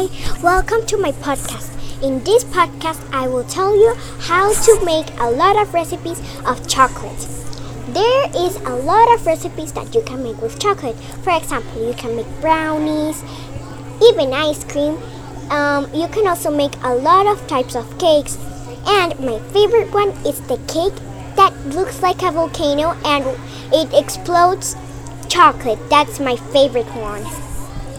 Hi, welcome to my podcast. In this podcast, I will tell you how to make a lot of recipes of chocolate. There is a lot of recipes that you can make with chocolate. For example, you can make brownies, even ice cream. Um, you can also make a lot of types of cakes. And my favorite one is the cake that looks like a volcano and it explodes chocolate. That's my favorite one.